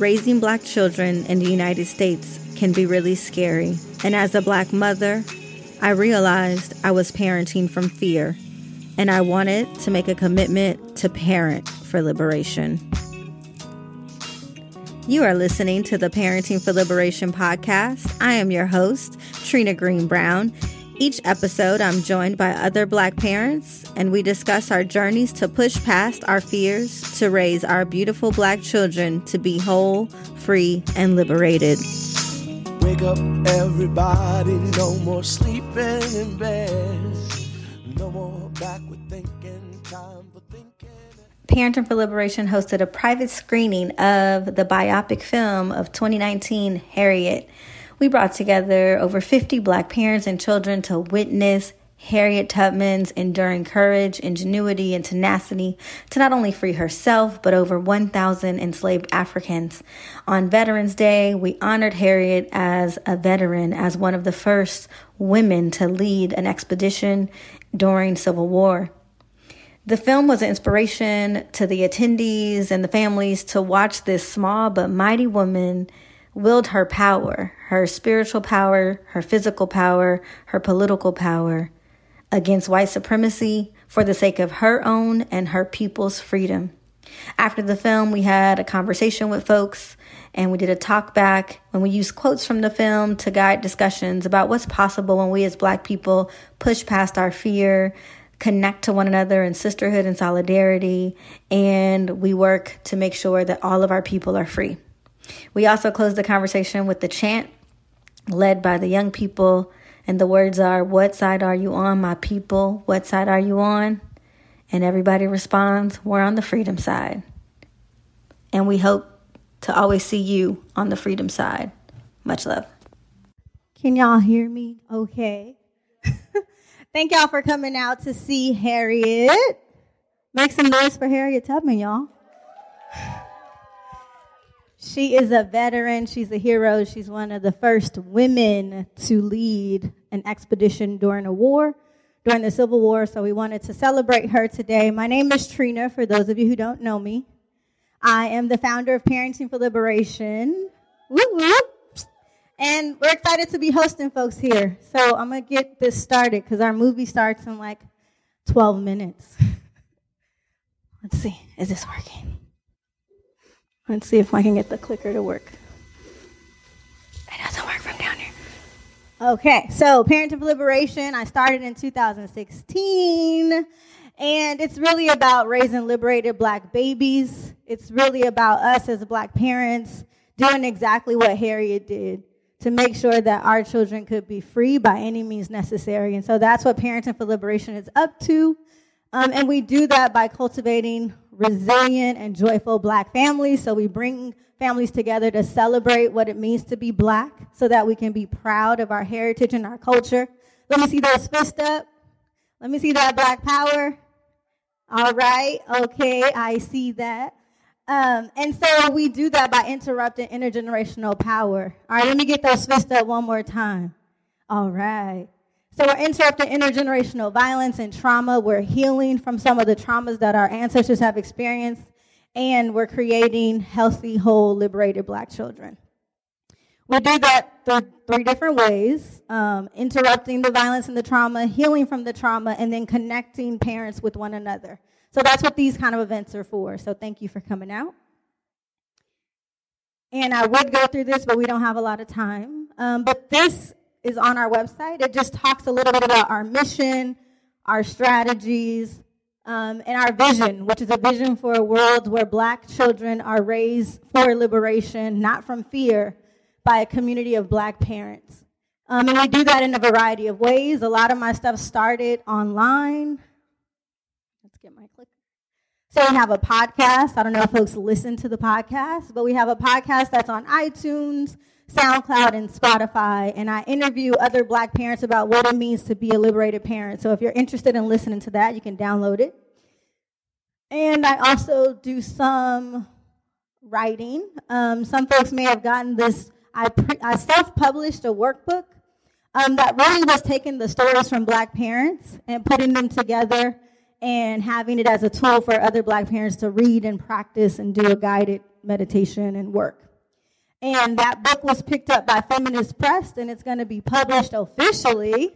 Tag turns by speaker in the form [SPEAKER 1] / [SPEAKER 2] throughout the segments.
[SPEAKER 1] raising black children in the United States can be really scary. And as a black mother, I realized I was parenting from fear, and I wanted to make a commitment to parent for liberation. You are listening to the Parenting for Liberation podcast. I am your host, Trina Green Brown. Each episode, I'm joined by other Black parents, and we discuss our journeys to push past our fears to raise our beautiful Black children to be whole, free, and liberated. Wake up, everybody, no more sleeping in bed, no more backward thinking, time for thinking. Parenting for Liberation hosted a private screening of the biopic film of 2019, Harriet we brought together over 50 black parents and children to witness Harriet Tubman's enduring courage, ingenuity, and tenacity to not only free herself, but over 1,000 enslaved Africans. On Veterans Day, we honored Harriet as a veteran, as one of the first women to lead an expedition during Civil War. The film was an inspiration to the attendees and the families to watch this small but mighty woman wield her power, her spiritual power, her physical power, her political power against white supremacy for the sake of her own and her people's freedom. After the film, we had a conversation with folks and we did a talk back when we used quotes from the film to guide discussions about what's possible when we as Black people push past our fear, connect to one another in sisterhood and solidarity, and we work to make sure that all of our people are free. We also closed the conversation with the chant led by the young people. And the words are, What side are you on, my people? What side are you on? And everybody responds, We're on the freedom side. And we hope to always see you on the freedom side. Much love. Can y'all hear me? Okay. Thank y'all for coming out to see Harriet. Make some noise for Harriet Tubman, y'all. She is a veteran. She's a hero. She's one of the first women to lead an expedition during a war, during the Civil War. So we wanted to celebrate her today. My name is Trina, for those of you who don't know me. I am the founder of Parenting for Liberation. And we're excited to be hosting folks here. So I'm going to get this started because our movie starts in like 12 minutes. Let's see. Is this working? Let's see if I can get the clicker to work. It doesn't work from down here. Okay, so Parent of Liberation, I started in 2016, and it's really about raising liberated black babies. It's really about us as black parents doing exactly what Harriet did to make sure that our children could be free by any means necessary. And so that's what Parenting for Liberation is up to. Um, and we do that by cultivating resilient and joyful black families. So we bring families together to celebrate what it means to be black so that we can be proud of our heritage and our culture. Let me see those fists up. Let me see that black power. All right. Okay. I see that. Um, and so we do that by interrupting intergenerational power. All right. Let me get those fists up one more time. All right. So we're interrupting intergenerational violence and trauma. We're healing from some of the traumas that our ancestors have experienced, and we're creating healthy, whole, liberated black children. We do that through three different ways um, interrupting the violence and the trauma, healing from the trauma, and then connecting parents with one another. So that's what these kind of events are for. So thank you for coming out. And I would go through this, but we don't have a lot of time. Um, but this is on our website. It just talks a little bit about our mission, our strategies, um, and our vision, which is a vision for a world where black children are raised for liberation, not from fear, by a community of black parents. Um, and we do that in a variety of ways. A lot of my stuff started online. Let's get my clicker. So we have a podcast. I don't know if folks listen to the podcast, but we have a podcast that's on iTunes. SoundCloud and Spotify, and I interview other black parents about what it means to be a liberated parent. So if you're interested in listening to that, you can download it. And I also do some writing. Um, some folks may have gotten this. I, pre- I self published a workbook um, that really was taking the stories from black parents and putting them together and having it as a tool for other black parents to read and practice and do a guided meditation and work.
[SPEAKER 2] And that book was picked up by Feminist Press, and it's going to be published officially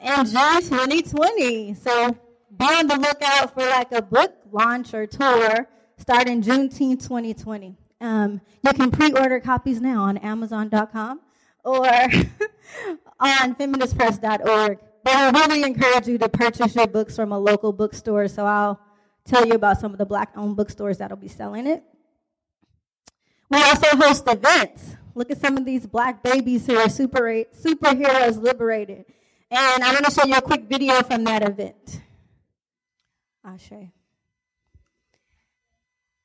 [SPEAKER 2] in June 2020. So be on the lookout for like a book launch or tour starting Juneteenth 2020. Um, you can pre-order copies now on Amazon.com or on feministpress.org. But I really encourage you to purchase your books from a local bookstore. So I'll tell you about some of the black-owned bookstores that'll be selling it. We also host events. Look at some of these black babies who are super, superheroes liberated. And I'm going to show you a quick video from that event. Ashe.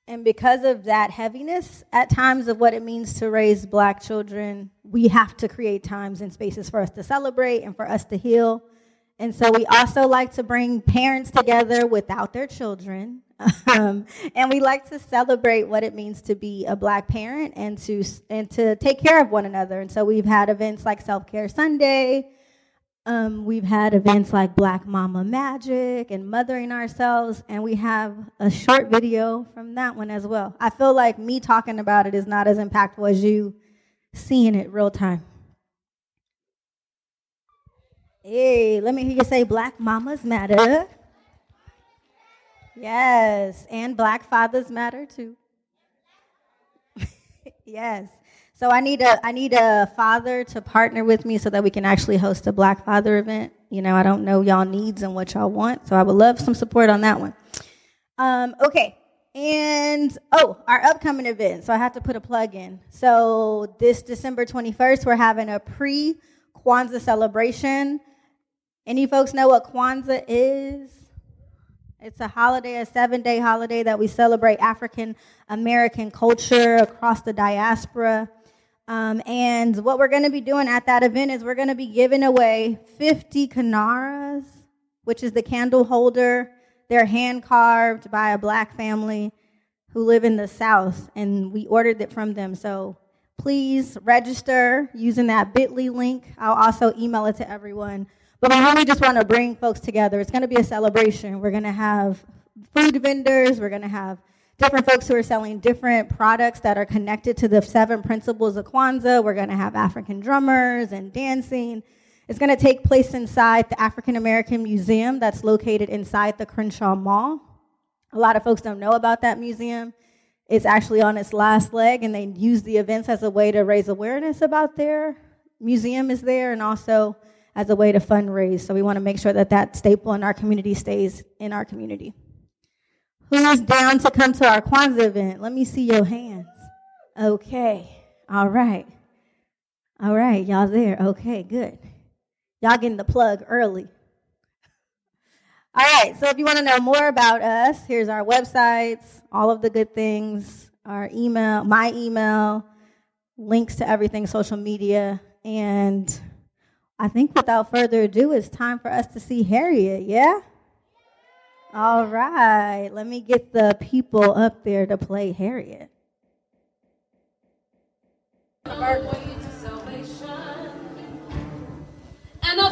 [SPEAKER 2] And because of that heaviness at times of what it means to raise black children, we have to create times and spaces for us to celebrate and for us to heal. And so we also like to bring parents together without their children. Um, and we like to celebrate what it means to be a black parent and to, and to take care of one another. And so we've had events like Self Care Sunday, um, we've had events like Black Mama Magic and Mothering Ourselves, and we have a short video from that one as well. I feel like me talking about it is not as impactful as you seeing it real time. Hey, let me hear you say Black Mamas Matter. Yes, and Black Fathers Matter too. yes. So I need a I need a father to partner with me so that we can actually host a Black Father event. You know, I don't know y'all needs and what y'all want, so I would love some support on that one. Um, okay, and oh, our upcoming event. So I have to put a plug in. So this December 21st, we're having a pre Kwanzaa celebration. Any folks know what Kwanzaa is? It's a holiday, a seven day holiday that we celebrate African American culture across the diaspora. Um, and what we're going to be doing at that event is we're going to be giving away 50 Kinaras, which is the candle holder. They're hand carved by a black family who live in the South, and we ordered it from them. So please register using that bit.ly link. I'll also email it to everyone. But we really just want to bring folks together. It's going to be a celebration. We're going to have food vendors, we're going to have different folks who are selling different products that are connected to the seven principles of Kwanzaa. We're going to have African drummers and dancing. It's going to take place inside the African American Museum that's located inside the Crenshaw Mall. A lot of folks don't know about that museum. It's actually on its last leg, and they use the events as a way to raise awareness about their museum is there and also as a way to fundraise. So we want to make sure that that staple in our community stays in our community. Who's down to come to our Kwanzaa event? Let me see your hands. Okay. All right. All right. Y'all there. Okay, good. Y'all getting the plug early. All right. So if you want to know more about us, here's our websites, all of the good things, our email, my email, links to everything social media. And I think without further ado, it's time for us to see Harriet. Yeah? All right, let me get the people up there to play Harriet. And the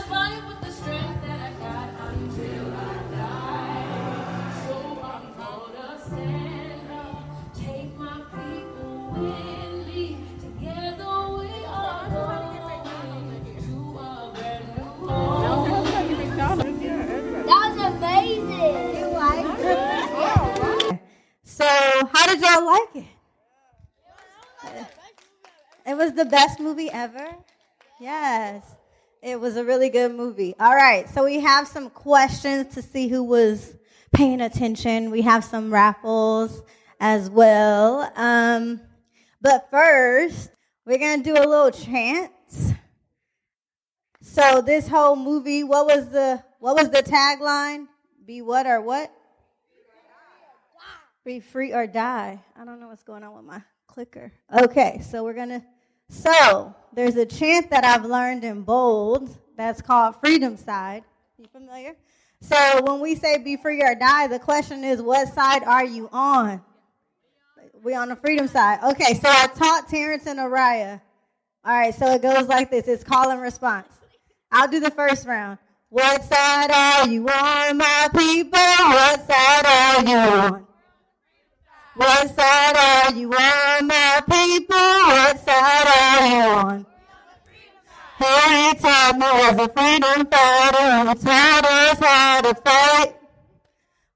[SPEAKER 2] did y'all like it? It was the best movie ever. Yes. It was a really good movie. All right. So, we have some questions to see who was paying attention. We have some raffles as well. Um, but first, we're going to do a little chant. So, this whole movie, what was the what was the tagline? Be what or what? Be free or die. I don't know what's going on with my clicker. Okay, so we're going to. So, there's a chant that I've learned in bold that's called Freedom Side. You familiar? So, when we say be free or die, the question is, what side are you on? We on the freedom side. Okay, so I taught Terrence and Araya. All right, so it goes like this. It's call and response. I'll do the first round. What side are you on, my people? What side are you on? What side are you on, my people? What side are you on? Every time there was a freedom fighter who taught us how to fight.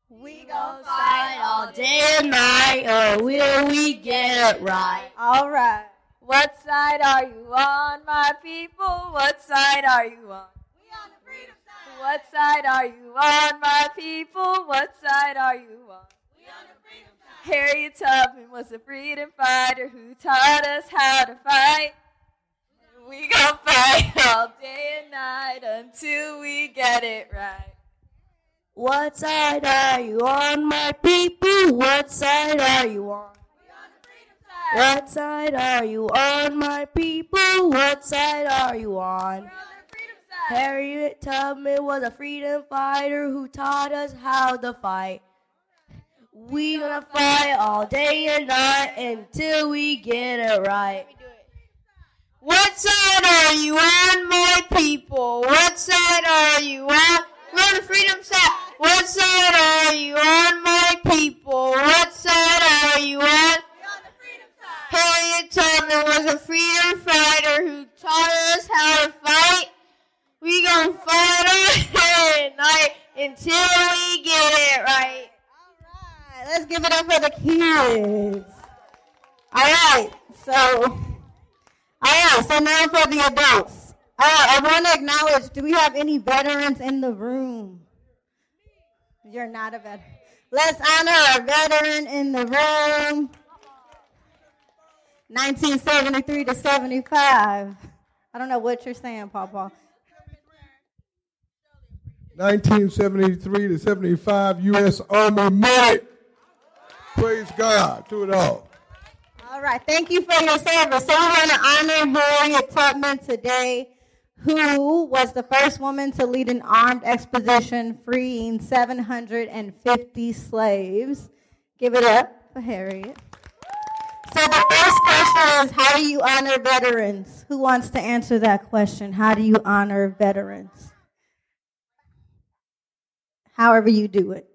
[SPEAKER 3] We gon' fight all day and night, or will we get it right?
[SPEAKER 2] All right.
[SPEAKER 3] What side are you on, my people? What side are you on?
[SPEAKER 2] We on the freedom side.
[SPEAKER 3] What side are you on, my people? What side are you on?
[SPEAKER 2] We on the freedom
[SPEAKER 3] Harriet Tubman was a freedom fighter who taught us how to fight. We gon' fight all day and night until we get it right. What side are you on, my people? What side are you on? We on the freedom side. What side are you on, my people? What side are you on? on? Harriet Tubman was a freedom fighter who taught us how to fight. We gonna fight all day and night until we get it right. What side are you on, my people? What side are you on? We're on the freedom side. What side are you on, my people? What side are you on? We're on the freedom side. Harriet Tubman was a freedom fighter who taught us how to fight. We gonna fight all day and night until we get it
[SPEAKER 2] right. Let's give it up for the kids. All right, so, all right, so now for the adults. All right, I want to acknowledge, do we have any veterans in the room? You're not a veteran. Let's honor a veteran in the room. 1973 to 75. I don't know what you're saying, Papa.
[SPEAKER 4] 1973 to 75 U.S. Army medic. Praise God to it all.
[SPEAKER 2] All right, thank you for your service. So we want to honor Harriet Tubman today, who was the first woman to lead an armed expedition freeing 750 slaves. Give it up for Harriet. So the first question is, how do you honor veterans? Who wants to answer that question? How do you honor veterans? However you do it.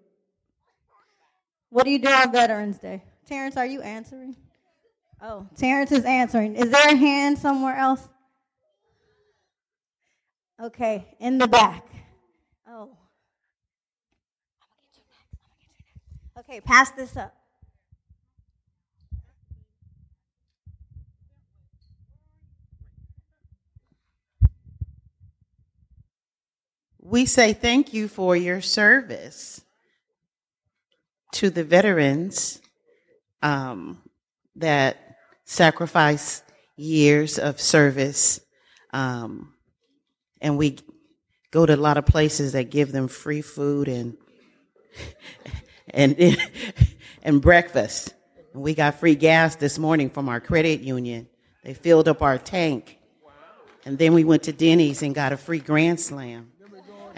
[SPEAKER 2] What do you do on Veterans Day? Terrence, are you answering? Oh, Terrence is answering. Is there a hand somewhere else? Okay, in the back. Oh. Okay, pass this up.
[SPEAKER 5] We say thank you for your service to the veterans um, that sacrifice years of service. Um, and we go to a lot of places that give them free food and and and breakfast. And we got free gas this morning from our credit union. They filled up our tank. And then we went to Denny's and got a free Grand Slam.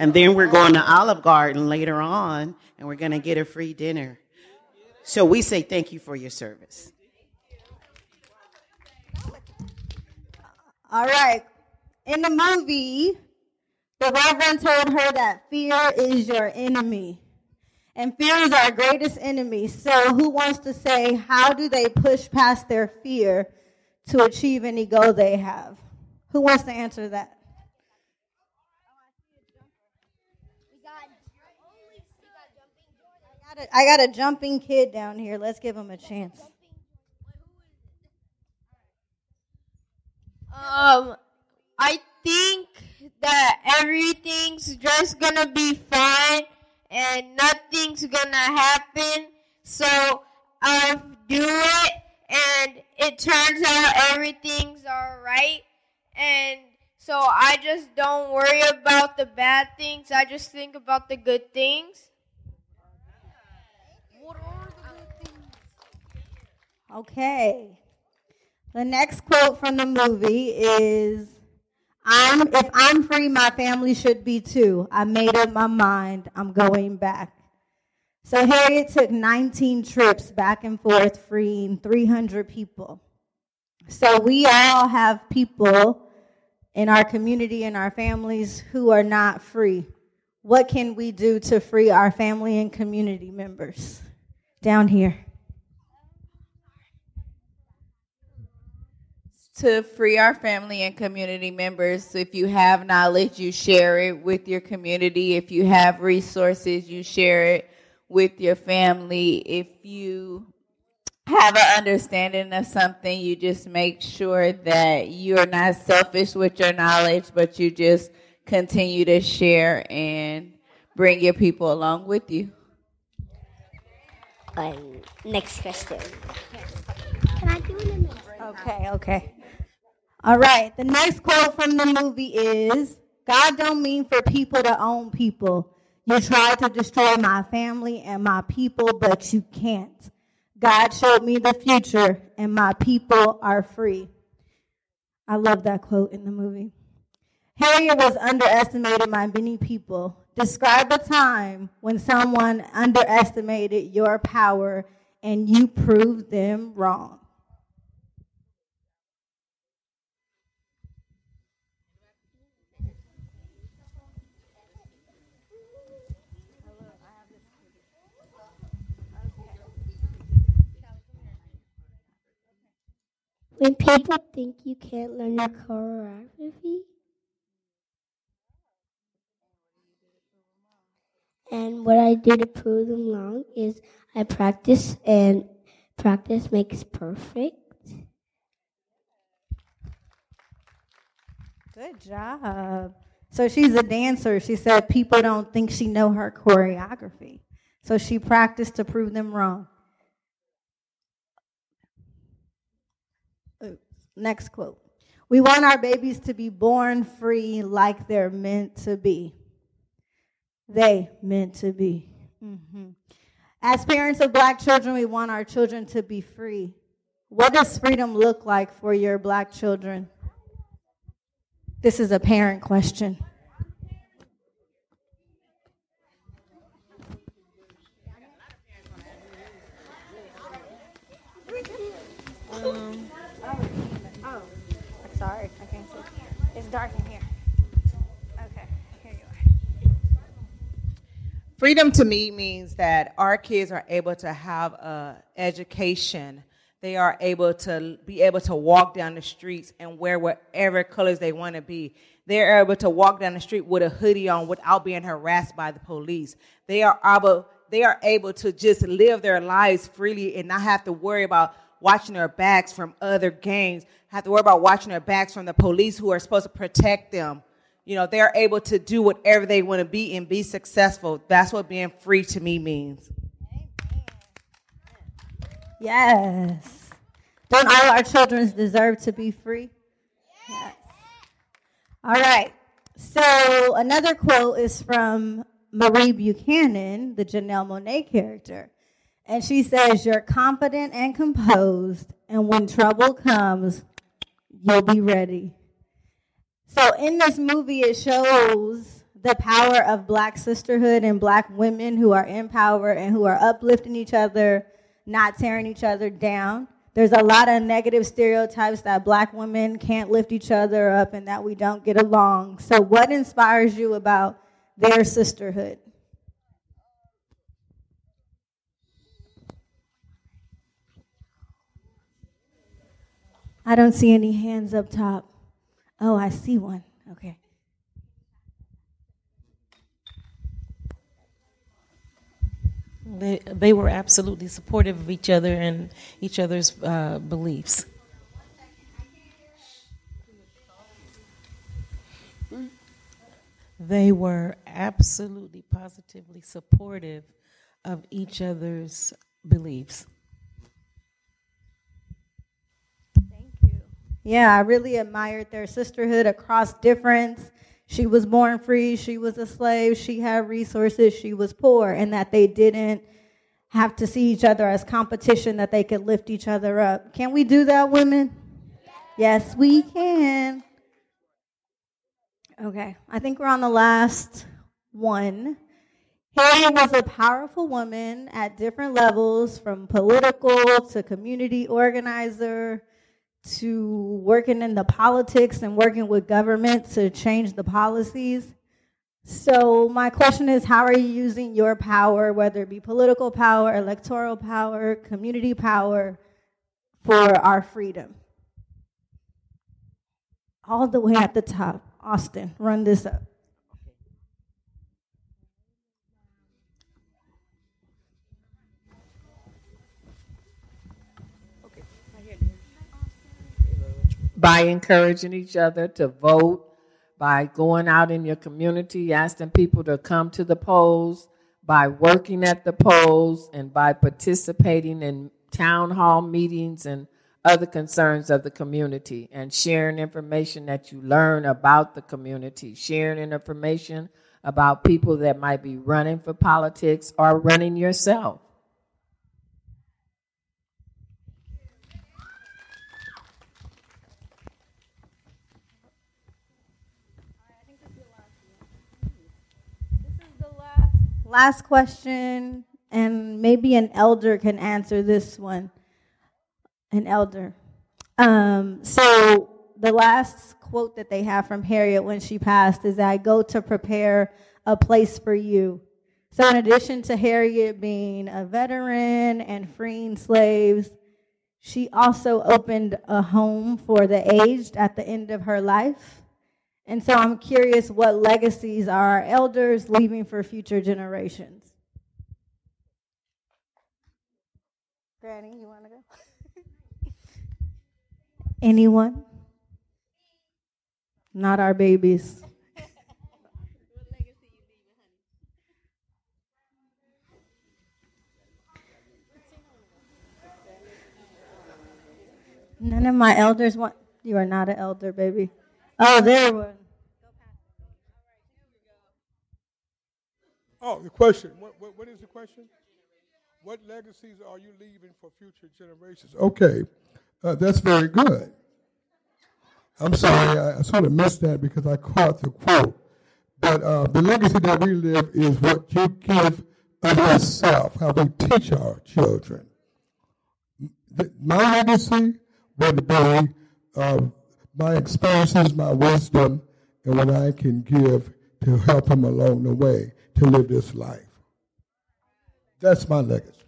[SPEAKER 5] And then we're going to Olive Garden later on and we're going to get a free dinner. So we say thank you for your service.
[SPEAKER 2] All right. In the movie, the Reverend told her that fear is your enemy. And fear is our greatest enemy. So, who wants to say, how do they push past their fear to achieve any goal they have? Who wants to answer that? Got a, I got a jumping kid down here. Let's give him a chance.
[SPEAKER 3] Um, I think that everything's just gonna be fine and nothing's gonna happen. So I do it and it turns out everything's alright. And so I just don't worry about the bad things. I just think about the good things.
[SPEAKER 2] Okay. The next quote from the movie is I'm if I'm free, my family should be too. I made up my mind. I'm going back. So Harriet took 19 trips back and forth, freeing 300 people. So we all have people in our community and our families who are not free. What can we do to free our family and community members? Down here.
[SPEAKER 6] To free our family and community members. If you have knowledge, you share it with your community. If you have resources, you share it with your family. If you have an understanding of something, you just make sure that you're not selfish with your knowledge, but you just continue to share and bring your people along with you.
[SPEAKER 7] Um, next question.
[SPEAKER 2] Can I do it in Okay, okay. All right. The next quote from the movie is God don't mean for people to own people. You tried to destroy my family and my people, but you can't. God showed me the future, and my people are free. I love that quote in the movie. Harriet was underestimated by many people. Describe a time when someone underestimated your power and you proved them wrong.
[SPEAKER 7] When people think you can't learn your choreography, and what I do to prove them wrong is I practice, and practice makes perfect.
[SPEAKER 2] Good job. So she's a dancer. She said people don't think she know her choreography. So she practiced to prove them wrong. Next quote. We want our babies to be born free like they're meant to be. They meant to be. Mm-hmm. As parents of black children, we want our children to be free. What does freedom look like for your black children? This is a parent question. sorry. I can't see. It's dark in here. Okay, here you are.
[SPEAKER 8] Freedom to me means that our kids are able to have an education. They are able to be able to walk down the streets and wear whatever colors they want to be. They're able to walk down the street with a hoodie on without being harassed by the police. They are able they are able to just live their lives freely and not have to worry about watching their backs from other gangs, have to worry about watching their backs from the police who are supposed to protect them. You know, they're able to do whatever they want to be and be successful. That's what being free to me means.
[SPEAKER 2] Yes. Don't all our children deserve to be free? Yes. All right. So another quote is from Marie Buchanan, the Janelle Monáe character. And she says, You're confident and composed, and when trouble comes, you'll be ready. So, in this movie, it shows the power of black sisterhood and black women who are in power and who are uplifting each other, not tearing each other down. There's a lot of negative stereotypes that black women can't lift each other up and that we don't get along. So, what inspires you about their sisterhood? I don't see any hands up top. Oh, I see one. Okay.
[SPEAKER 9] They, they were absolutely supportive of each other and each other's uh, beliefs. They were absolutely positively supportive of each other's beliefs.
[SPEAKER 2] Yeah, I really admired their sisterhood across difference. She was born free, she was a slave, she had resources, she was poor, and that they didn't have to see each other as competition, that they could lift each other up. Can we do that, women? Yes, we can. Okay, I think we're on the last one. Harriet was a powerful woman at different levels, from political to community organizer to working in the politics and working with government to change the policies. So, my question is how are you using your power, whether it be political power, electoral power, community power, for our freedom? all the way at the top. Austin, run this up.
[SPEAKER 10] By encouraging each other to vote, by going out in your community, asking people to come to the polls, by working at the polls, and by participating in town hall meetings and other concerns of the community, and sharing information that you learn about the community, sharing information about people that might be running for politics or running yourself.
[SPEAKER 2] Last question, and maybe an elder can answer this one. An elder. Um, so the last quote that they have from Harriet when she passed is I go to prepare a place for you. So, in addition to Harriet being a veteran and freeing slaves, she also opened a home for the aged at the end of her life. And so I'm curious what legacies are our elders leaving for future generations? Granny, you want to go? Anyone? Not our babies. None of my elders want. You are not an elder, baby. Oh, there one.
[SPEAKER 4] Oh, the question. What, what, what is the question? What legacies are you leaving for future generations? Okay, uh, that's very good. I'm sorry, I, I, sort of missed that because I caught the quote. But uh, the legacy that we live is what you give of yourself, how we teach our children. My legacy would be uh, my experiences, my wisdom, and what I can give to help them along the way to live this life. That's my legacy.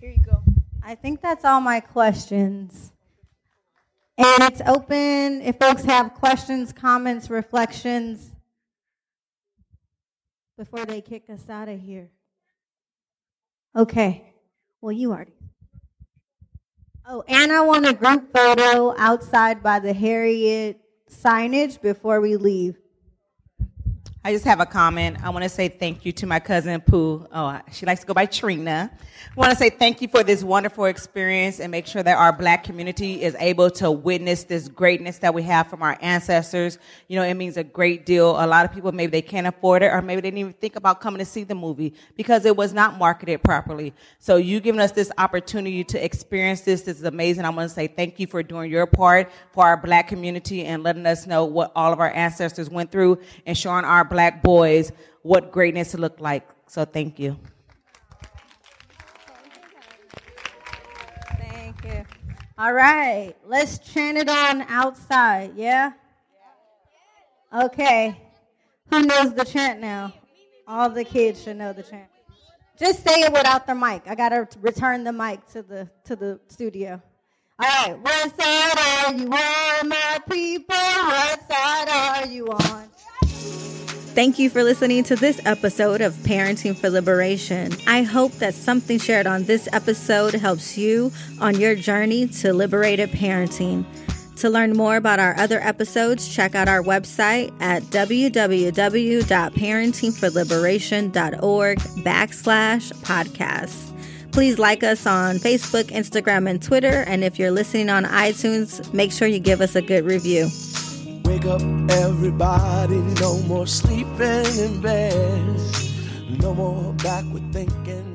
[SPEAKER 2] Here you go. I think that's all my questions. And it's open if folks have questions, comments, reflections before they kick us out of here. Okay. Well, you already. Oh, and I want a group photo outside by the Harriet signage before we leave.
[SPEAKER 8] I just have a comment. I want to say thank you to my cousin Pooh. Oh, she likes to go by Trina. I want to say thank you for this wonderful experience and make sure that our black community is able to witness this greatness that we have from our ancestors. You know, it means a great deal. A lot of people maybe they can't afford it or maybe they didn't even think about coming to see the movie because it was not marketed properly. So you giving us this opportunity to experience this, this is amazing. I want to say thank you for doing your part for our black community and letting us know what all of our ancestors went through and showing our black boys what greatness looked like. So thank you.
[SPEAKER 2] Thank you. All right, let's chant it on outside, yeah? Okay. Who knows the chant now? All the kids should know the chant. Just say it without the mic. I gotta return the mic to the to the studio. All right, what side are you on, my people? What side are you on?
[SPEAKER 1] Thank you for listening to this episode of Parenting for Liberation. I hope that something shared on this episode helps you on your journey to liberated parenting. To learn more about our other episodes, check out our website at www.parentingforliberation.org backslash podcasts. Please like us on Facebook, Instagram, and Twitter. And if you're listening on iTunes, make sure you give us a good review.
[SPEAKER 11] Wake up, everybody. No more sleeping in bed. No more backward thinking.